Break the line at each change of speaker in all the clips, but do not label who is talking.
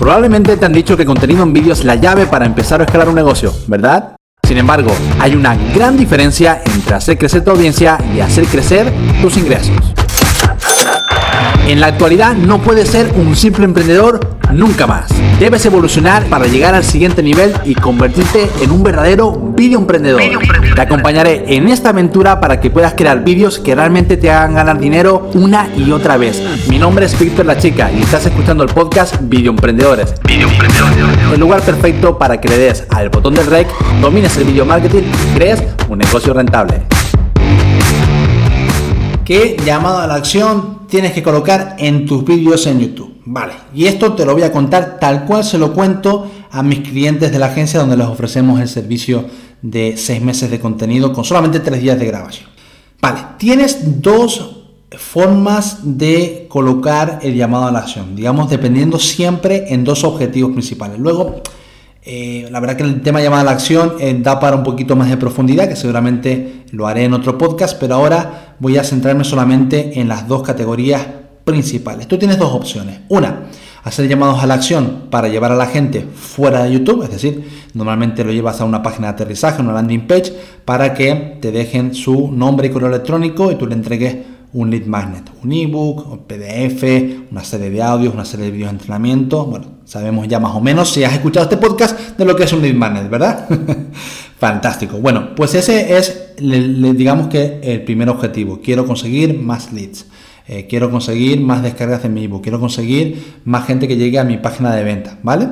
Probablemente te han dicho que contenido en vídeo es la llave para empezar a escalar un negocio, ¿verdad? Sin embargo, hay una gran diferencia entre hacer crecer tu audiencia y hacer crecer tus ingresos. En la actualidad no puedes ser un simple emprendedor nunca más. Debes evolucionar para llegar al siguiente nivel y convertirte en un verdadero video emprendedor. Te acompañaré en esta aventura para que puedas crear vídeos que realmente te hagan ganar dinero una y otra vez. Mi nombre es Víctor La Chica y estás escuchando el podcast Video Emprendedores. El lugar perfecto para que le des al botón del rec, domines el video marketing y crees un negocio rentable. ¿Qué llamado a la acción tienes que colocar en tus vídeos en YouTube? Vale, y esto te lo voy a contar tal cual se lo cuento a mis clientes de la agencia donde les ofrecemos el servicio de 6 meses de contenido con solamente 3 días de grabación. Vale, tienes dos formas de colocar el llamado a la acción, digamos, dependiendo siempre en dos objetivos principales. Luego, eh, la verdad que el tema llamado a la acción eh, da para un poquito más de profundidad, que seguramente lo haré en otro podcast, pero ahora voy a centrarme solamente en las dos categorías principales. Tú tienes dos opciones. Una, hacer llamados a la acción para llevar a la gente fuera de YouTube, es decir, normalmente lo llevas a una página de aterrizaje, una landing page, para que te dejen su nombre y correo electrónico y tú le entregues un lead magnet, un ebook, un PDF, una serie de audios, una serie de vídeos de entrenamiento. Bueno, sabemos ya más o menos si has escuchado este podcast de lo que es un lead magnet, ¿verdad? Fantástico. Bueno, pues ese es, digamos que el primer objetivo. Quiero conseguir más leads. Eh, quiero conseguir más descargas de mi ebook. Quiero conseguir más gente que llegue a mi página de venta, ¿vale?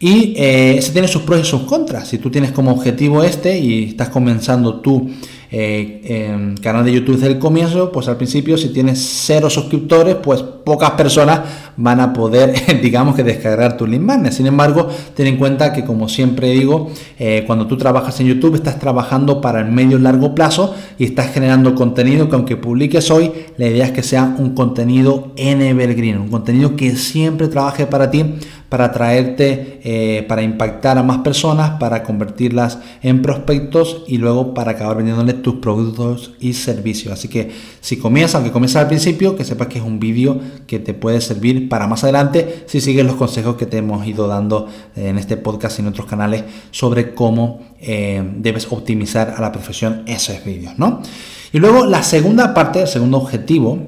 Y eh, ese tiene sus pros y sus contras. Si tú tienes como objetivo este y estás comenzando tú eh, canal de YouTube desde el comienzo, pues al principio si tienes cero suscriptores, pues pocas personas van a poder, digamos que descargar tu link magnet. Sin embargo, ten en cuenta que como siempre digo, eh, cuando tú trabajas en YouTube estás trabajando para el medio largo plazo y estás generando contenido que aunque publiques hoy, la idea es que sea un contenido en evergreen, un contenido que siempre trabaje para ti para traerte, eh, para impactar a más personas, para convertirlas en prospectos y luego para acabar vendiéndoles tus productos y servicios. Así que si comienzas, aunque comienzas al principio, que sepas que es un vídeo que te puede servir para más adelante si sigues los consejos que te hemos ido dando en este podcast y en otros canales sobre cómo eh, debes optimizar a la profesión esos vídeos, ¿no? Y luego la segunda parte, el segundo objetivo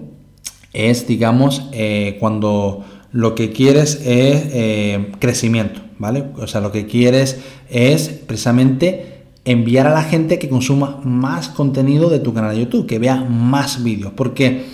es, digamos, eh, cuando lo que quieres es eh, crecimiento, ¿vale? O sea, lo que quieres es precisamente enviar a la gente que consuma más contenido de tu canal de YouTube, que vea más vídeos, porque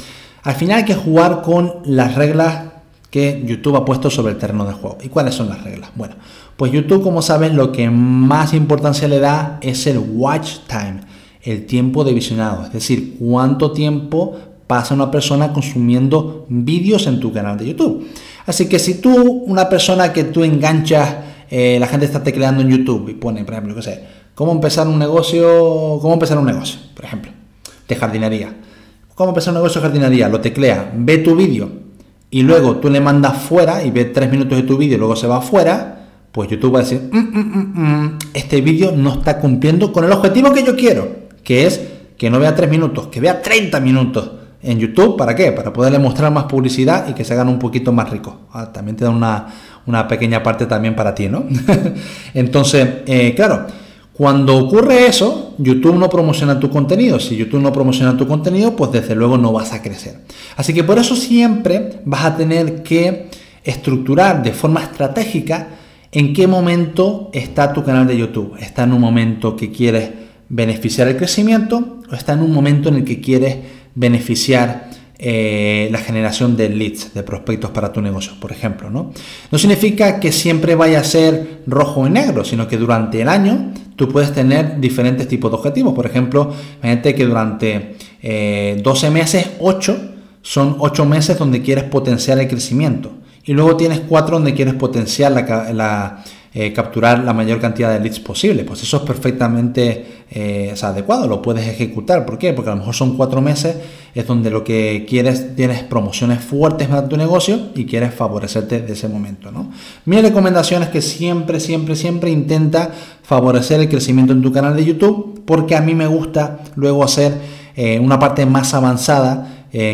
al final hay que jugar con las reglas que YouTube ha puesto sobre el terreno de juego. ¿Y cuáles son las reglas? Bueno, pues YouTube, como sabes, lo que más importancia le da es el watch time, el tiempo de visionado, es decir, cuánto tiempo pasa una persona consumiendo vídeos en tu canal de YouTube. Así que si tú, una persona que tú enganchas, eh, la gente está tecleando en YouTube y pone, por ejemplo, qué sé, cómo empezar un negocio, cómo empezar un negocio, por ejemplo, de jardinería. ¿Cómo empezar un negocio de jardinería? Lo teclea, ve tu vídeo y luego tú le mandas fuera y ve tres minutos de tu vídeo y luego se va fuera, pues YouTube va a decir, mm, mm, mm, este vídeo no está cumpliendo con el objetivo que yo quiero, que es que no vea tres minutos, que vea 30 minutos en YouTube. ¿Para qué? Para poderle mostrar más publicidad y que se hagan un poquito más ricos. Ah, también te da una, pequeña parte también para ti, ¿no? Entonces, eh, claro, cuando ocurre eso, YouTube no promociona tu contenido. Si YouTube no promociona tu contenido, pues desde luego no vas a crecer. Así que por eso siempre vas a tener que estructurar de forma estratégica en qué momento está tu canal de YouTube. ¿Está en un momento que quieres beneficiar el crecimiento o está en un momento en el que quieres beneficiar eh, la generación de leads, de prospectos para tu negocio, por ejemplo. ¿no? no significa que siempre vaya a ser rojo y negro, sino que durante el año tú puedes tener diferentes tipos de objetivos. Por ejemplo, imagínate que durante 12 eh, meses, 8 son 8 meses donde quieres potenciar el crecimiento. Y luego tienes 4 donde quieres potenciar la, eh, capturar la mayor cantidad de leads posible. Pues eso es perfectamente eh, adecuado, lo puedes ejecutar. ¿Por qué? Porque a lo mejor son cuatro meses, es donde lo que quieres, tienes promociones fuertes para tu negocio y quieres favorecerte de ese momento. ¿no? Mi recomendación es que siempre, siempre, siempre intenta favorecer el crecimiento en tu canal de YouTube, porque a mí me gusta luego hacer eh, una parte más avanzada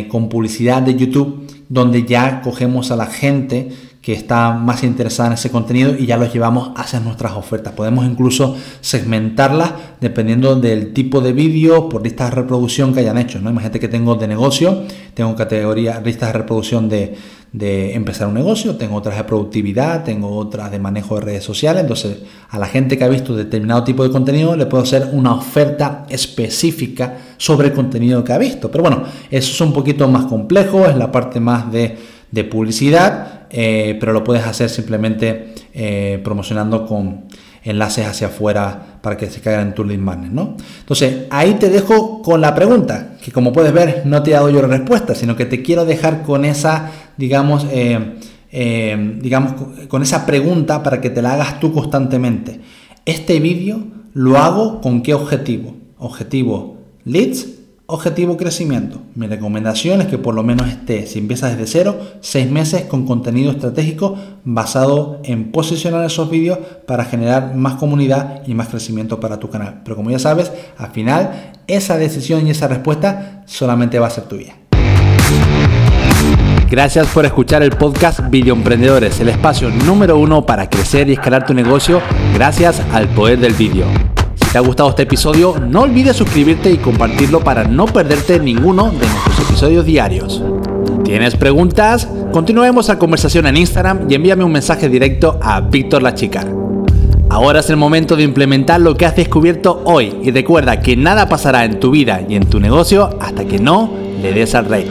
con publicidad de YouTube, donde ya cogemos a la gente que está más interesada en ese contenido y ya los llevamos hacia nuestras ofertas. Podemos incluso segmentarlas dependiendo del tipo de vídeo por listas de reproducción que hayan hecho. ¿no? Imagínate que tengo de negocio, tengo categoría listas de reproducción de, de empezar un negocio, tengo otras de productividad, tengo otras de manejo de redes sociales. Entonces, a la gente que ha visto determinado tipo de contenido le puedo hacer una oferta específica sobre el contenido que ha visto. Pero bueno, eso es un poquito más complejo, es la parte más de, publicidad, eh, pero lo puedes hacer simplemente eh, promocionando con enlaces hacia afuera para que se caigan en tu lead magnet, ¿no? Entonces, ahí te dejo con la pregunta, que como puedes ver, no te he dado yo la respuesta, sino que te quiero dejar con esa, digamos, eh, digamos, con esa pregunta para que te la hagas tú constantemente. Este vídeo lo hago con qué objetivo? Objetivo leads Objetivo crecimiento. Mi recomendación es que por lo menos esté, si empiezas desde cero, seis meses con contenido estratégico basado en posicionar esos vídeos para generar más comunidad y más crecimiento para tu canal. Pero como ya sabes, al final esa decisión y esa respuesta solamente va a ser tuya. Gracias por escuchar el podcast Video Emprendedores, el espacio número uno para crecer y escalar tu negocio gracias al poder del vídeo te ha gustado este episodio, no olvides suscribirte y compartirlo para no perderte ninguno de nuestros episodios diarios. ¿Tienes preguntas? Continuemos la conversación en Instagram y envíame un mensaje directo a Víctor La Chica. Ahora es el momento de implementar lo que has descubierto hoy y recuerda que nada pasará en tu vida y en tu negocio hasta que no le des al rey.